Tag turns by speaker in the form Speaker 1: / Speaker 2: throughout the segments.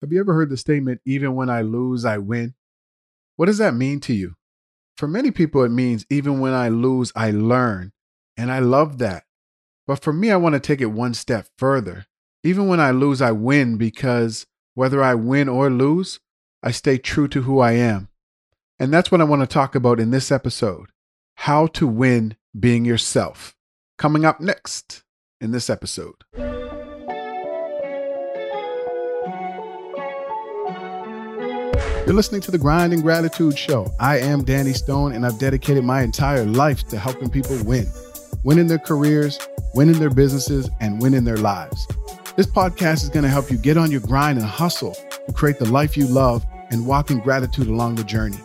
Speaker 1: Have you ever heard the statement, even when I lose, I win? What does that mean to you? For many people, it means even when I lose, I learn. And I love that. But for me, I want to take it one step further. Even when I lose, I win because whether I win or lose, I stay true to who I am. And that's what I want to talk about in this episode how to win being yourself. Coming up next in this episode. You're listening to the Grind and Gratitude Show. I am Danny Stone, and I've dedicated my entire life to helping people win win in their careers, win in their businesses, and win in their lives. This podcast is going to help you get on your grind and hustle to create the life you love and walk in gratitude along the journey.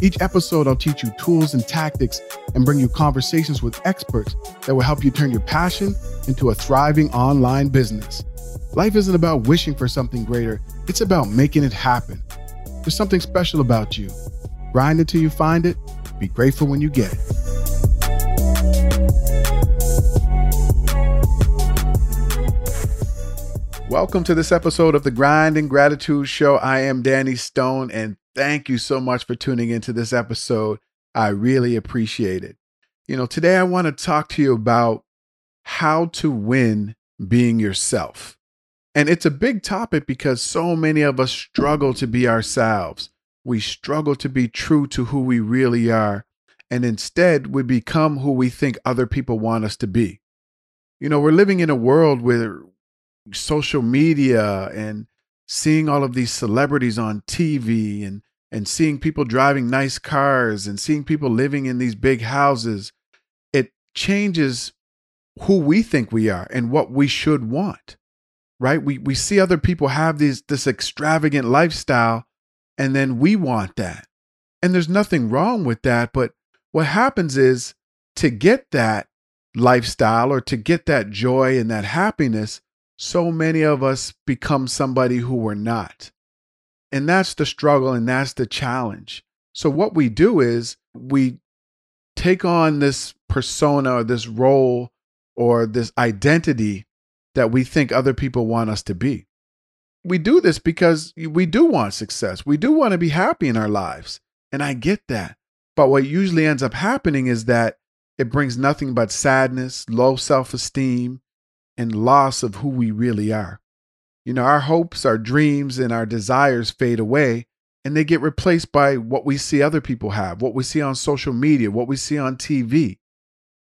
Speaker 1: Each episode, I'll teach you tools and tactics and bring you conversations with experts that will help you turn your passion into a thriving online business. Life isn't about wishing for something greater, it's about making it happen. There's something special about you. Grind until you find it. Be grateful when you get it. Welcome to this episode of the Grind and Gratitude Show. I am Danny Stone, and thank you so much for tuning into this episode. I really appreciate it. You know, today I want to talk to you about how to win being yourself. And it's a big topic because so many of us struggle to be ourselves. We struggle to be true to who we really are. And instead, we become who we think other people want us to be. You know, we're living in a world where social media and seeing all of these celebrities on TV and and seeing people driving nice cars and seeing people living in these big houses, it changes who we think we are and what we should want right? We we see other people have these this extravagant lifestyle and then we want that. And there's nothing wrong with that, but what happens is to get that lifestyle or to get that joy and that happiness, so many of us become somebody who we're not. And that's the struggle and that's the challenge. So what we do is we take on this persona or this role or this identity that we think other people want us to be. We do this because we do want success. We do want to be happy in our lives. And I get that. But what usually ends up happening is that it brings nothing but sadness, low self esteem, and loss of who we really are. You know, our hopes, our dreams, and our desires fade away and they get replaced by what we see other people have, what we see on social media, what we see on TV.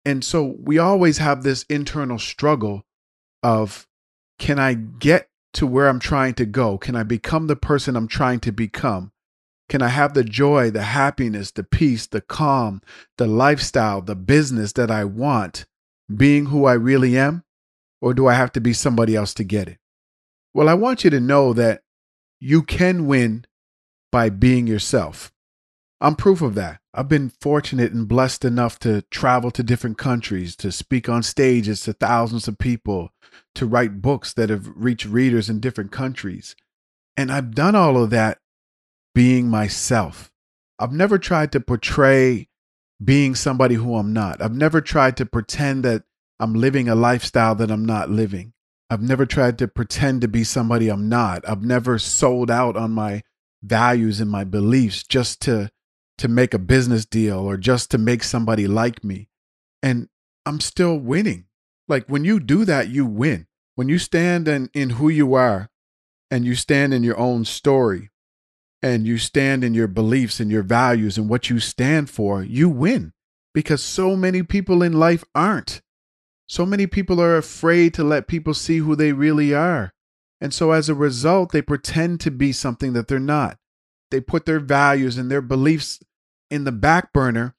Speaker 1: And so we always have this internal struggle of can I get to where I'm trying to go? Can I become the person I'm trying to become? Can I have the joy, the happiness, the peace, the calm, the lifestyle, the business that I want, being who I really am? Or do I have to be somebody else to get it? Well, I want you to know that you can win by being yourself. I'm proof of that. I've been fortunate and blessed enough to travel to different countries, to speak on stages to thousands of people, to write books that have reached readers in different countries. And I've done all of that being myself. I've never tried to portray being somebody who I'm not. I've never tried to pretend that I'm living a lifestyle that I'm not living. I've never tried to pretend to be somebody I'm not. I've never sold out on my values and my beliefs just to to make a business deal or just to make somebody like me. And I'm still winning. Like when you do that, you win. When you stand in, in who you are and you stand in your own story and you stand in your beliefs and your values and what you stand for, you win because so many people in life aren't. So many people are afraid to let people see who they really are. And so as a result, they pretend to be something that they're not. They put their values and their beliefs in the back burner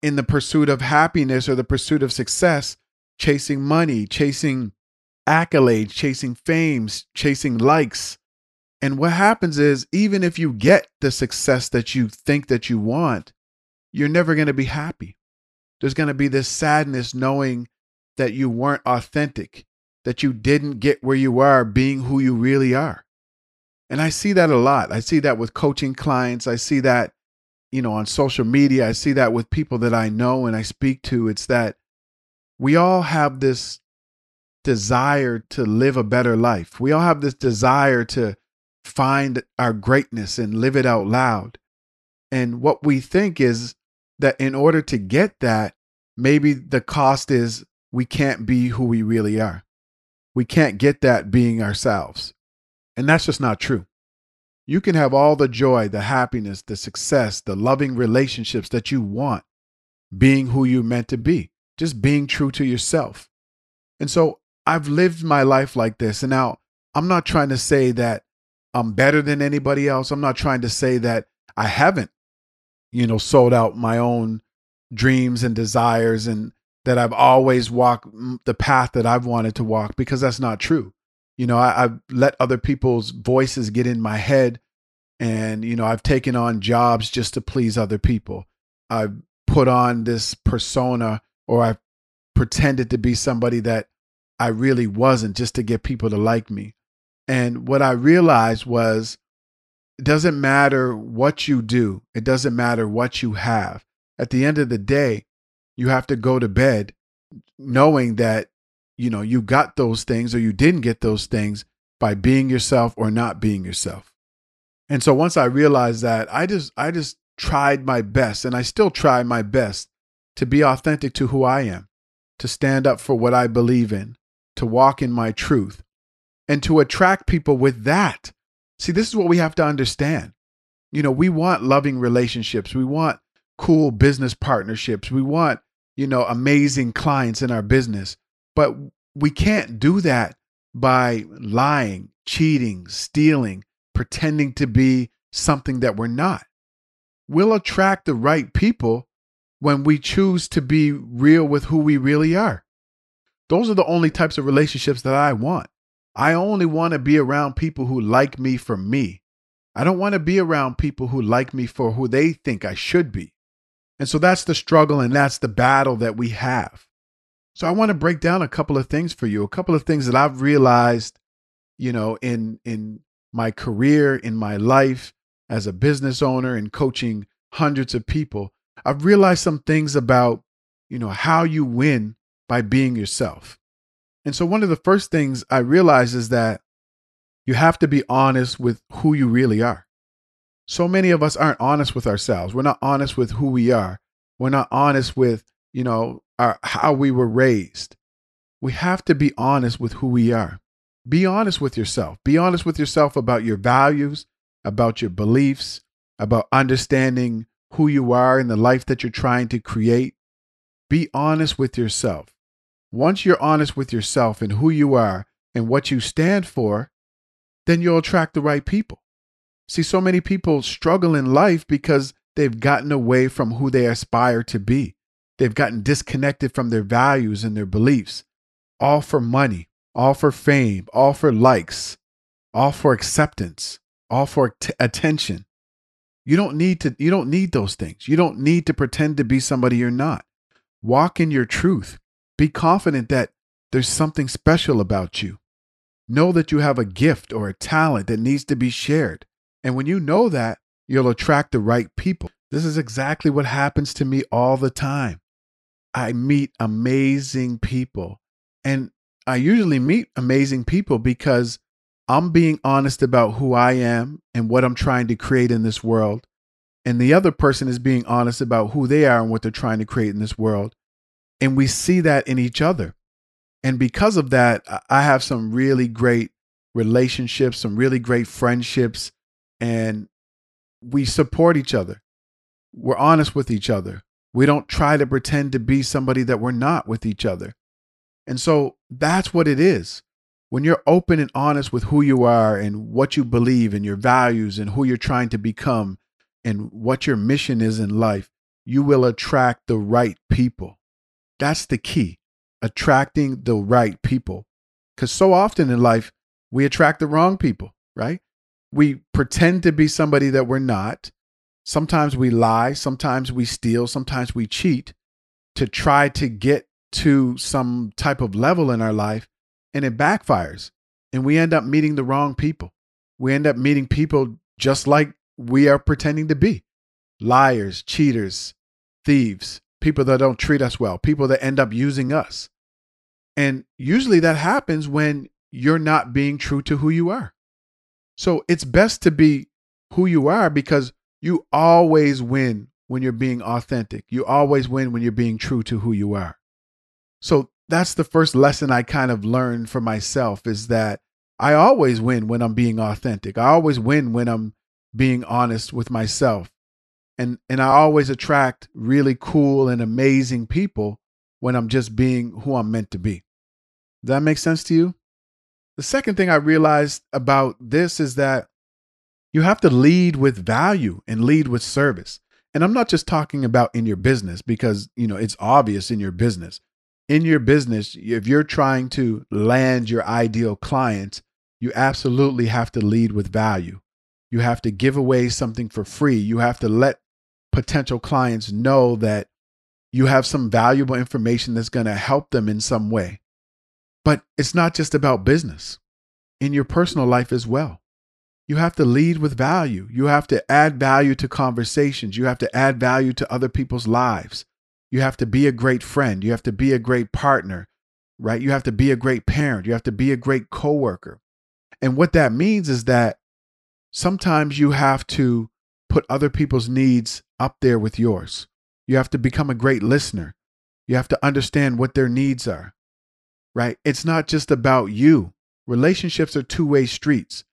Speaker 1: in the pursuit of happiness or the pursuit of success chasing money, chasing accolades, chasing fames, chasing likes. And what happens is, even if you get the success that you think that you want, you're never going to be happy. There's going to be this sadness knowing that you weren't authentic, that you didn't get where you are being who you really are. And I see that a lot. I see that with coaching clients. I see that, you know, on social media. I see that with people that I know and I speak to. It's that we all have this desire to live a better life. We all have this desire to find our greatness and live it out loud. And what we think is that in order to get that, maybe the cost is we can't be who we really are. We can't get that being ourselves. And that's just not true. You can have all the joy, the happiness, the success, the loving relationships that you want, being who you're meant to be, just being true to yourself. And so I've lived my life like this. And now I'm not trying to say that I'm better than anybody else. I'm not trying to say that I haven't, you know, sold out my own dreams and desires and that I've always walked the path that I've wanted to walk because that's not true. You know, I, have let other people's voices get in my head and, you know, I've taken on jobs just to please other people. I've put on this persona or I've pretended to be somebody that I really wasn't just to get people to like me. And what I realized was it doesn't matter what you do, it doesn't matter what you have. At the end of the day, you have to go to bed knowing that you know you got those things or you didn't get those things by being yourself or not being yourself. And so once I realized that, I just I just tried my best and I still try my best to be authentic to who I am, to stand up for what I believe in, to walk in my truth, and to attract people with that. See, this is what we have to understand. You know, we want loving relationships. We want cool business partnerships. We want, you know, amazing clients in our business. But we can't do that by lying, cheating, stealing, pretending to be something that we're not. We'll attract the right people when we choose to be real with who we really are. Those are the only types of relationships that I want. I only want to be around people who like me for me. I don't want to be around people who like me for who they think I should be. And so that's the struggle and that's the battle that we have. So I want to break down a couple of things for you, a couple of things that I've realized, you know, in in my career, in my life as a business owner and coaching hundreds of people. I've realized some things about, you know, how you win by being yourself. And so one of the first things I realized is that you have to be honest with who you really are. So many of us aren't honest with ourselves. We're not honest with who we are. We're not honest with, you know, our, how we were raised. We have to be honest with who we are. Be honest with yourself. Be honest with yourself about your values, about your beliefs, about understanding who you are and the life that you're trying to create. Be honest with yourself. Once you're honest with yourself and who you are and what you stand for, then you'll attract the right people. See, so many people struggle in life because they've gotten away from who they aspire to be. They've gotten disconnected from their values and their beliefs, all for money, all for fame, all for likes, all for acceptance, all for t- attention. You don't need to you don't need those things. You don't need to pretend to be somebody you're not. Walk in your truth. Be confident that there's something special about you. Know that you have a gift or a talent that needs to be shared. And when you know that, you'll attract the right people. This is exactly what happens to me all the time. I meet amazing people. And I usually meet amazing people because I'm being honest about who I am and what I'm trying to create in this world. And the other person is being honest about who they are and what they're trying to create in this world. And we see that in each other. And because of that, I have some really great relationships, some really great friendships, and we support each other. We're honest with each other. We don't try to pretend to be somebody that we're not with each other. And so that's what it is. When you're open and honest with who you are and what you believe and your values and who you're trying to become and what your mission is in life, you will attract the right people. That's the key attracting the right people. Because so often in life, we attract the wrong people, right? We pretend to be somebody that we're not. Sometimes we lie, sometimes we steal, sometimes we cheat to try to get to some type of level in our life, and it backfires. And we end up meeting the wrong people. We end up meeting people just like we are pretending to be liars, cheaters, thieves, people that don't treat us well, people that end up using us. And usually that happens when you're not being true to who you are. So it's best to be who you are because you always win when you're being authentic. You always win when you're being true to who you are. So that's the first lesson I kind of learned for myself is that I always win when I'm being authentic. I always win when I'm being honest with myself. And and I always attract really cool and amazing people when I'm just being who I'm meant to be. Does that make sense to you? The second thing I realized about this is that you have to lead with value and lead with service. And I'm not just talking about in your business because, you know, it's obvious in your business. In your business, if you're trying to land your ideal client, you absolutely have to lead with value. You have to give away something for free. You have to let potential clients know that you have some valuable information that's going to help them in some way. But it's not just about business, in your personal life as well. You have to lead with value. You have to add value to conversations. You have to add value to other people's lives. You have to be a great friend. You have to be a great partner, right? You have to be a great parent. You have to be a great coworker. And what that means is that sometimes you have to put other people's needs up there with yours. You have to become a great listener. You have to understand what their needs are, right? It's not just about you. Relationships are two way streets.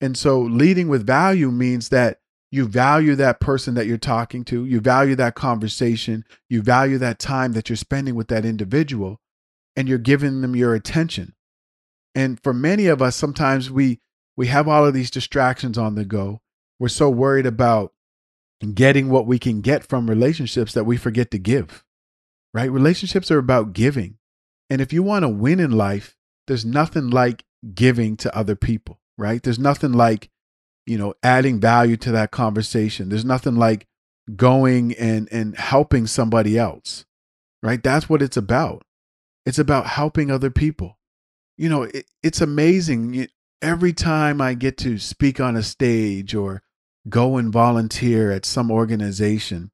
Speaker 1: And so leading with value means that you value that person that you're talking to, you value that conversation, you value that time that you're spending with that individual, and you're giving them your attention. And for many of us, sometimes we we have all of these distractions on the go. We're so worried about getting what we can get from relationships that we forget to give. Right? Relationships are about giving. And if you want to win in life, there's nothing like giving to other people, right? There's nothing like, you know, adding value to that conversation. There's nothing like going and and helping somebody else. Right? That's what it's about. It's about helping other people. You know, it, it's amazing every time I get to speak on a stage or go and volunteer at some organization,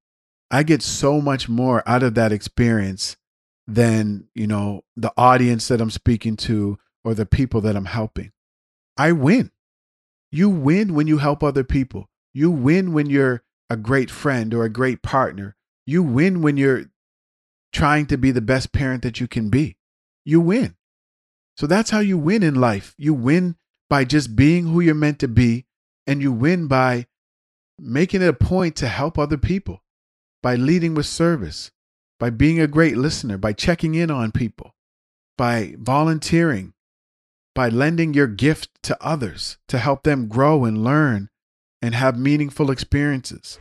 Speaker 1: I get so much more out of that experience than, you know, the audience that I'm speaking to or the people that I'm helping. I win. You win when you help other people. You win when you're a great friend or a great partner. You win when you're trying to be the best parent that you can be. You win. So that's how you win in life. You win by just being who you're meant to be, and you win by making it a point to help other people, by leading with service, by being a great listener, by checking in on people, by volunteering, by lending your gift to others to help them grow and learn and have meaningful experiences.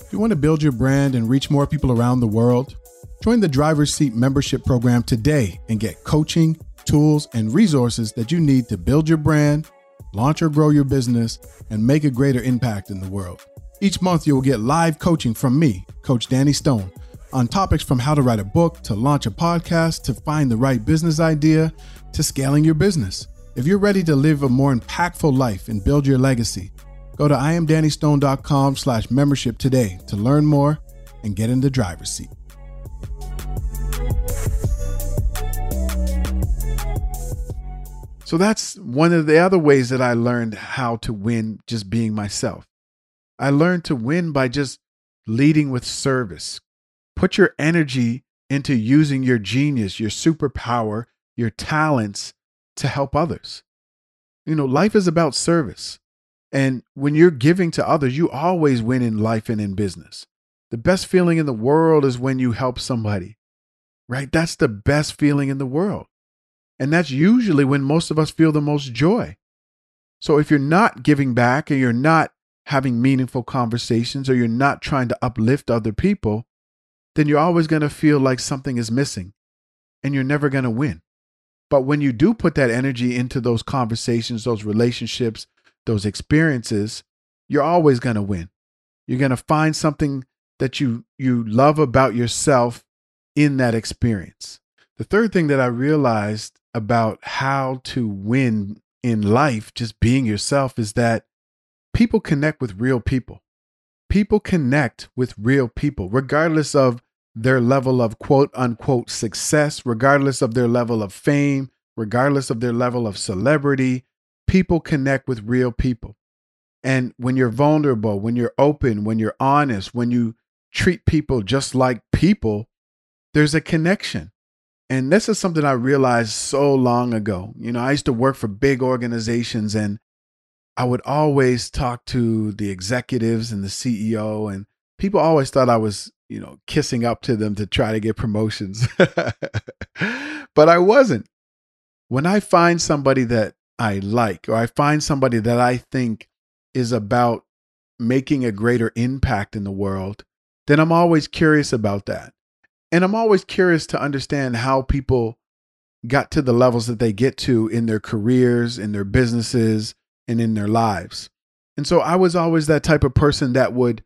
Speaker 1: If you want to build your brand and reach more people around the world, join the Driver's Seat membership program today and get coaching tools, and resources that you need to build your brand, launch or grow your business, and make a greater impact in the world. Each month, you will get live coaching from me, Coach Danny Stone, on topics from how to write a book, to launch a podcast, to find the right business idea, to scaling your business. If you're ready to live a more impactful life and build your legacy, go to iamdannystone.com slash membership today to learn more and get in the driver's seat. So that's one of the other ways that I learned how to win just being myself. I learned to win by just leading with service. Put your energy into using your genius, your superpower, your talents to help others. You know, life is about service. And when you're giving to others, you always win in life and in business. The best feeling in the world is when you help somebody, right? That's the best feeling in the world. And that's usually when most of us feel the most joy. So if you're not giving back and you're not having meaningful conversations or you're not trying to uplift other people, then you're always going to feel like something is missing and you're never going to win. But when you do put that energy into those conversations, those relationships, those experiences, you're always going to win. You're going to find something that you you love about yourself in that experience. The third thing that I realized about how to win in life, just being yourself, is that people connect with real people. People connect with real people, regardless of their level of quote unquote success, regardless of their level of fame, regardless of their level of celebrity, people connect with real people. And when you're vulnerable, when you're open, when you're honest, when you treat people just like people, there's a connection. And this is something I realized so long ago. You know, I used to work for big organizations and I would always talk to the executives and the CEO, and people always thought I was, you know, kissing up to them to try to get promotions. but I wasn't. When I find somebody that I like, or I find somebody that I think is about making a greater impact in the world, then I'm always curious about that. And I'm always curious to understand how people got to the levels that they get to in their careers, in their businesses, and in their lives. And so I was always that type of person that would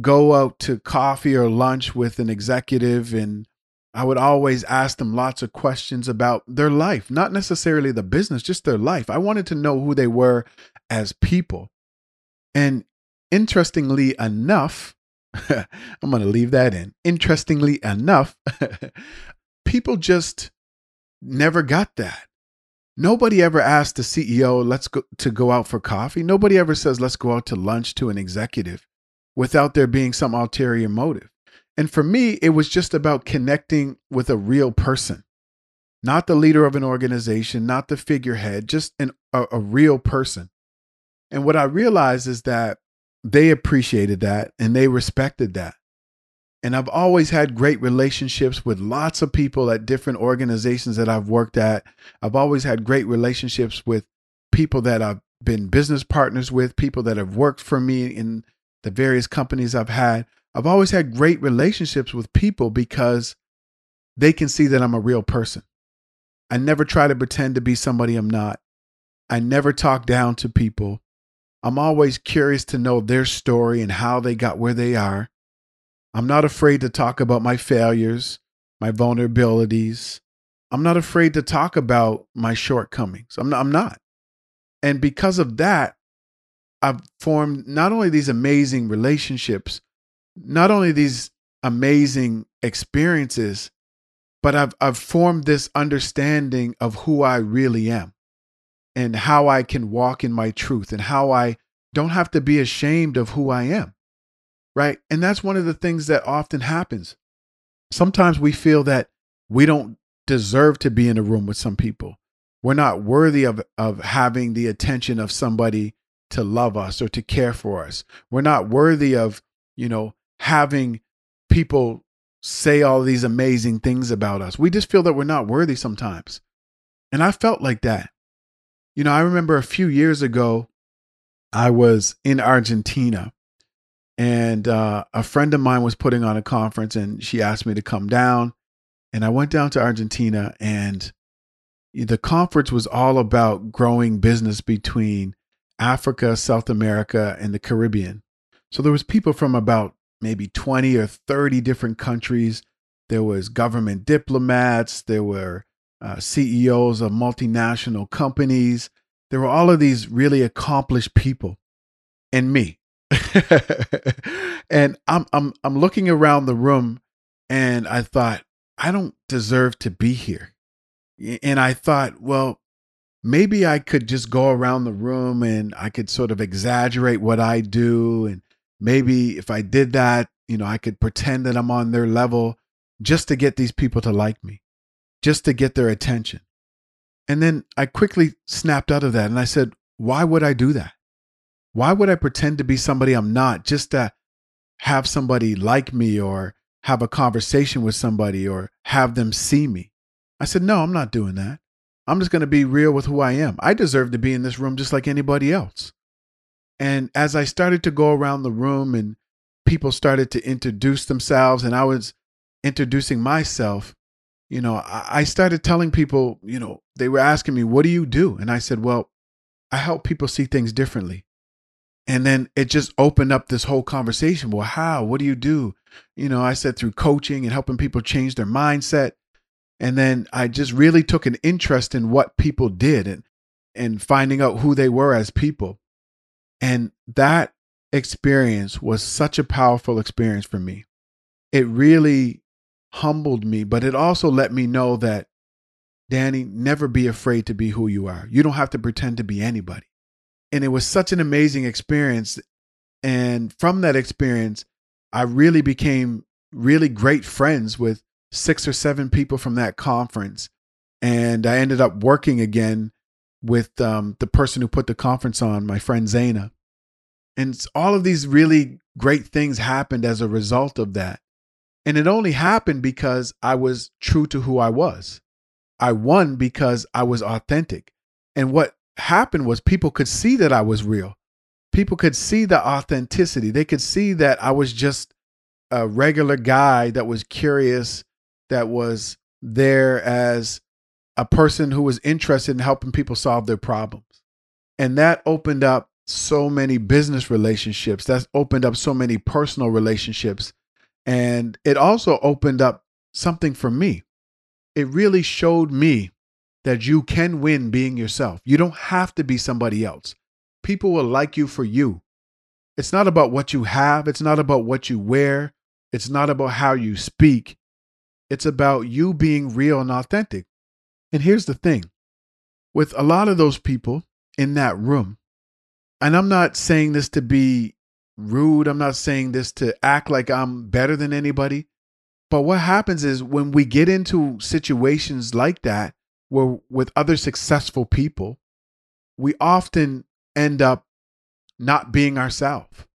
Speaker 1: go out to coffee or lunch with an executive and I would always ask them lots of questions about their life, not necessarily the business, just their life. I wanted to know who they were as people. And interestingly enough, I'm going to leave that in. Interestingly enough, people just never got that. Nobody ever asked the CEO, let's go to go out for coffee. Nobody ever says, let's go out to lunch to an executive without there being some ulterior motive. And for me, it was just about connecting with a real person, not the leader of an organization, not the figurehead, just an, a, a real person. And what I realized is that they appreciated that and they respected that. And I've always had great relationships with lots of people at different organizations that I've worked at. I've always had great relationships with people that I've been business partners with, people that have worked for me in the various companies I've had. I've always had great relationships with people because they can see that I'm a real person. I never try to pretend to be somebody I'm not. I never talk down to people. I'm always curious to know their story and how they got where they are. I'm not afraid to talk about my failures, my vulnerabilities. I'm not afraid to talk about my shortcomings. I'm not, I'm not. And because of that, I've formed not only these amazing relationships, not only these amazing experiences, but I've, I've formed this understanding of who I really am and how I can walk in my truth and how I don't have to be ashamed of who I am. Right. And that's one of the things that often happens. Sometimes we feel that we don't deserve to be in a room with some people. We're not worthy of, of having the attention of somebody to love us or to care for us. We're not worthy of, you know, having people say all these amazing things about us. We just feel that we're not worthy sometimes. And I felt like that. You know, I remember a few years ago, I was in Argentina and uh, a friend of mine was putting on a conference and she asked me to come down. And I went down to Argentina and the conference was all about growing business between Africa, South America, and the Caribbean. So there was people from about maybe 20 or 30 different countries. There was government diplomats, there were uh, CEOs of multinational companies. There were all of these really accomplished people, and me. and I'm I'm I'm looking around the room, and I thought I don't deserve to be here. And I thought, well, maybe I could just go around the room and I could sort of exaggerate what I do. And maybe if I did that, you know, I could pretend that I'm on their level just to get these people to like me just to get their attention. And then I quickly snapped out of that and I said, why would I do that? Why would I pretend to be somebody I'm not just to have somebody like me or have a conversation with somebody or have them see me? I said, no, I'm not doing that. I'm just going to be real with who I am. I deserve to be in this room just like anybody else. And as I started to go around the room and people started to introduce themselves and I was introducing myself, you know, I started telling people, you know, they were asking me, what do you do? And I said, well, I help people see things differently. And then it just opened up this whole conversation. Well, how? What do you do? You know, I said through coaching and helping people change their mindset. And then I just really took an interest in what people did and, and finding out who they were as people. And that experience was such a powerful experience for me. It really humbled me, but it also let me know that, Danny, never be afraid to be who you are. You don't have to pretend to be anybody. And it was such an amazing experience. And from that experience, I really became really great friends with six or seven people from that conference. And I ended up working again with um, the person who put the conference on, my friend Zaina. And all of these really great things happened as a result of that. And it only happened because I was true to who I was. I won because I was authentic. And what happened was people could see that I was real. People could see the authenticity. They could see that I was just a regular guy that was curious, that was there as a person who was interested in helping people solve their problems. And that opened up so many business relationships. That's opened up so many personal relationships. And it also opened up something for me. It really showed me that you can win being yourself. You don't have to be somebody else. People will like you for you. It's not about what you have, it's not about what you wear, it's not about how you speak. It's about you being real and authentic. And here's the thing with a lot of those people in that room, and I'm not saying this to be rude, I'm not saying this to act like I'm better than anybody. But what happens is when we get into situations like that, where with other successful people, we often end up not being ourselves.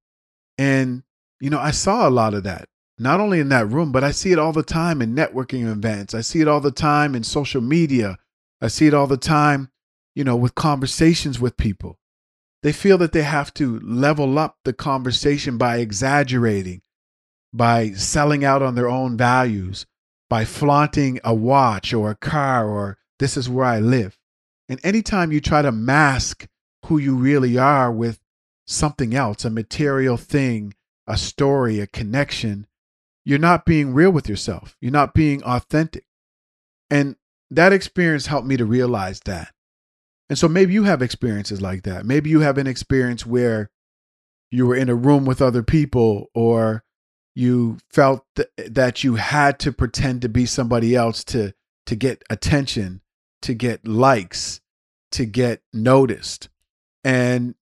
Speaker 1: And, you know, I saw a lot of that, not only in that room, but I see it all the time in networking events. I see it all the time in social media. I see it all the time, you know, with conversations with people. They feel that they have to level up the conversation by exaggerating, by selling out on their own values, by flaunting a watch or a car or this is where I live. And anytime you try to mask who you really are with something else, a material thing, a story, a connection, you're not being real with yourself. You're not being authentic. And that experience helped me to realize that. And so maybe you have experiences like that. Maybe you have an experience where you were in a room with other people or you felt th- that you had to pretend to be somebody else to to get attention, to get likes, to get noticed. And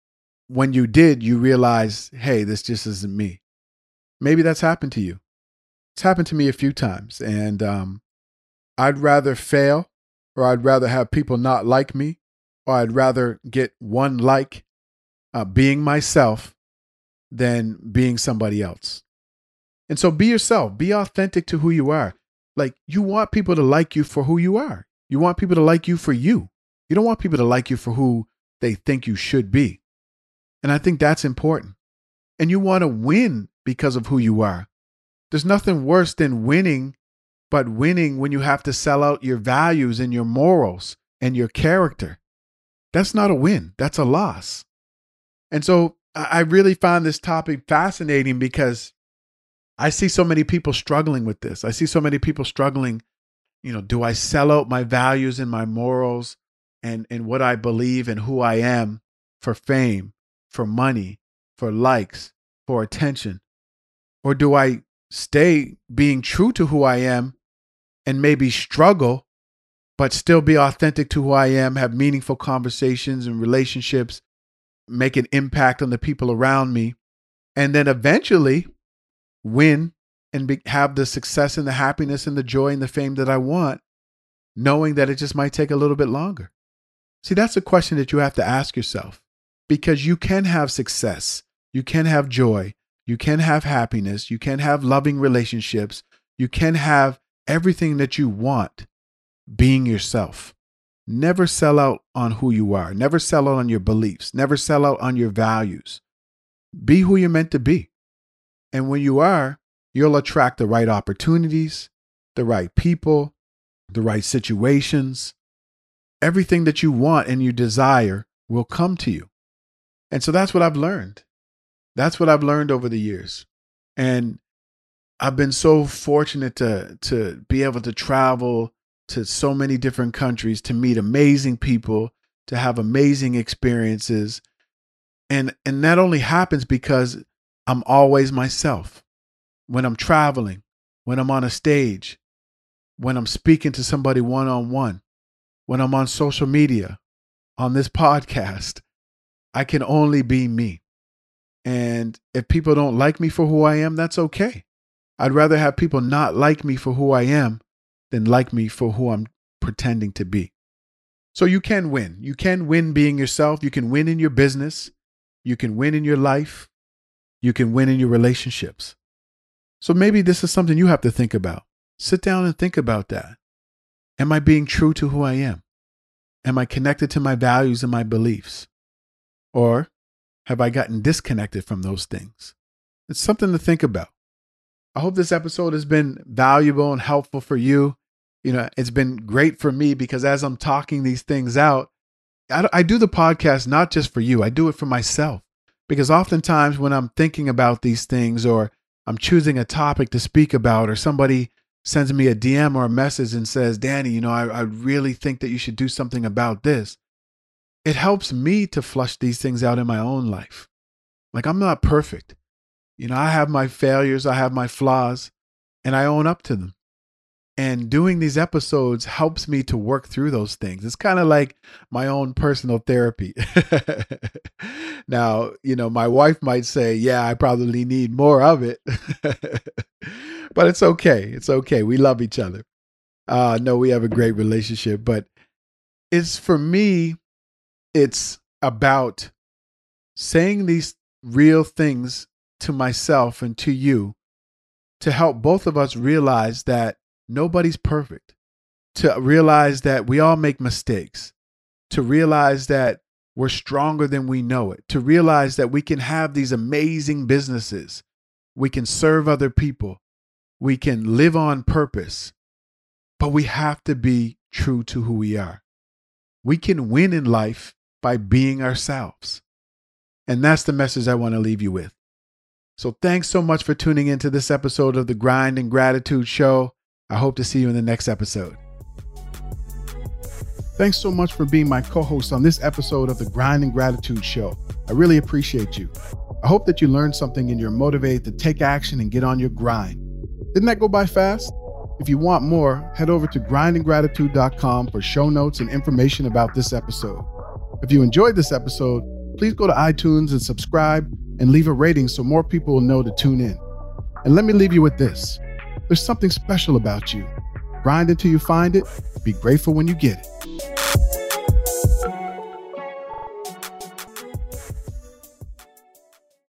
Speaker 1: when you did, you realized, hey, this just isn't me. Maybe that's happened to you. It's happened to me a few times. And um, I'd rather fail or I'd rather have people not like me or I'd rather get one like uh, being myself than being somebody else. And so be yourself, be authentic to who you are. Like you want people to like you for who you are. You want people to like you for you. You don't want people to like you for who they think you should be. And I think that's important. And you want to win because of who you are. There's nothing worse than winning, but winning when you have to sell out your values and your morals and your character. That's not a win, that's a loss. And so I really find this topic fascinating because I see so many people struggling with this. I see so many people struggling, you know, do I sell out my values and my morals and, and what I believe and who I am for fame, for money, for likes, for attention? Or do I stay being true to who I am and maybe struggle, but still be authentic to who I am, have meaningful conversations and relationships, make an impact on the people around me, and then eventually win and be, have the success and the happiness and the joy and the fame that I want, knowing that it just might take a little bit longer? See, that's a question that you have to ask yourself because you can have success, you can have joy, you can have happiness, you can have loving relationships, you can have everything that you want being yourself. Never sell out on who you are. Never sell out on your beliefs. Never sell out on your values. Be who you're meant to be. And when you are, you'll attract the right opportunities, the right people, the right situations. Everything that you want and you desire will come to you. And so that's what I've learned. That's what I've learned over the years. And I've been so fortunate to to be able to travel to so many different countries to meet amazing people, to have amazing experiences. And and that only happens because I'm always myself. When I'm traveling, when I'm on a stage, when I'm speaking to somebody one on one, when I'm on social media, on this podcast. I can only be me. And if people don't like me for who I am, that's okay. I'd rather have people not like me for who I am than like me for who I'm pretending to be. So you can win. You can win being yourself. You can win in your business. You can win in your life. You can win in your relationships. So maybe this is something you have to think about. Sit down and think about that. Am I being true to who I am? Am I connected to my values and my beliefs? Or have I gotten disconnected from those things? It's something to think about. I hope this episode has been valuable and helpful for you. You know, it's been great for me because as I'm talking these things out, I, I do the podcast not just for you, I do it for myself. Because oftentimes when I'm thinking about these things or I'm choosing a topic to speak about, or somebody sends me a DM or a message and says, Danny, you know, I, I really think that you should do something about this. It helps me to flush these things out in my own life. Like, I'm not perfect. You know, I have my failures, I have my flaws, and I own up to them. And doing these episodes helps me to work through those things. It's kind of like my own personal therapy. now, you know, my wife might say, Yeah, I probably need more of it. but it's okay. It's okay. We love each other. Uh, no, we have a great relationship, but it's for me, it's about saying these real things to myself and to you to help both of us realize that nobody's perfect, to realize that we all make mistakes, to realize that we're stronger than we know it, to realize that we can have these amazing businesses, we can serve other people, we can live on purpose, but we have to be true to who we are. We can win in life by being ourselves. And that's the message I want to leave you with. So thanks so much for tuning into this episode of the Grind and Gratitude Show. I hope to see you in the next episode. Thanks so much for being my co host on this episode of the Grind and Gratitude Show. I really appreciate you. I hope that you learned something and you're motivated to take action and get on your grind. Didn't that go by fast? If you want more, head over to grindandgratitude.com for show notes and information about this episode. If you enjoyed this episode, please go to iTunes and subscribe and leave a rating so more people will know to tune in. And let me leave you with this there's something special about you. Grind until you find it, be grateful when you get it.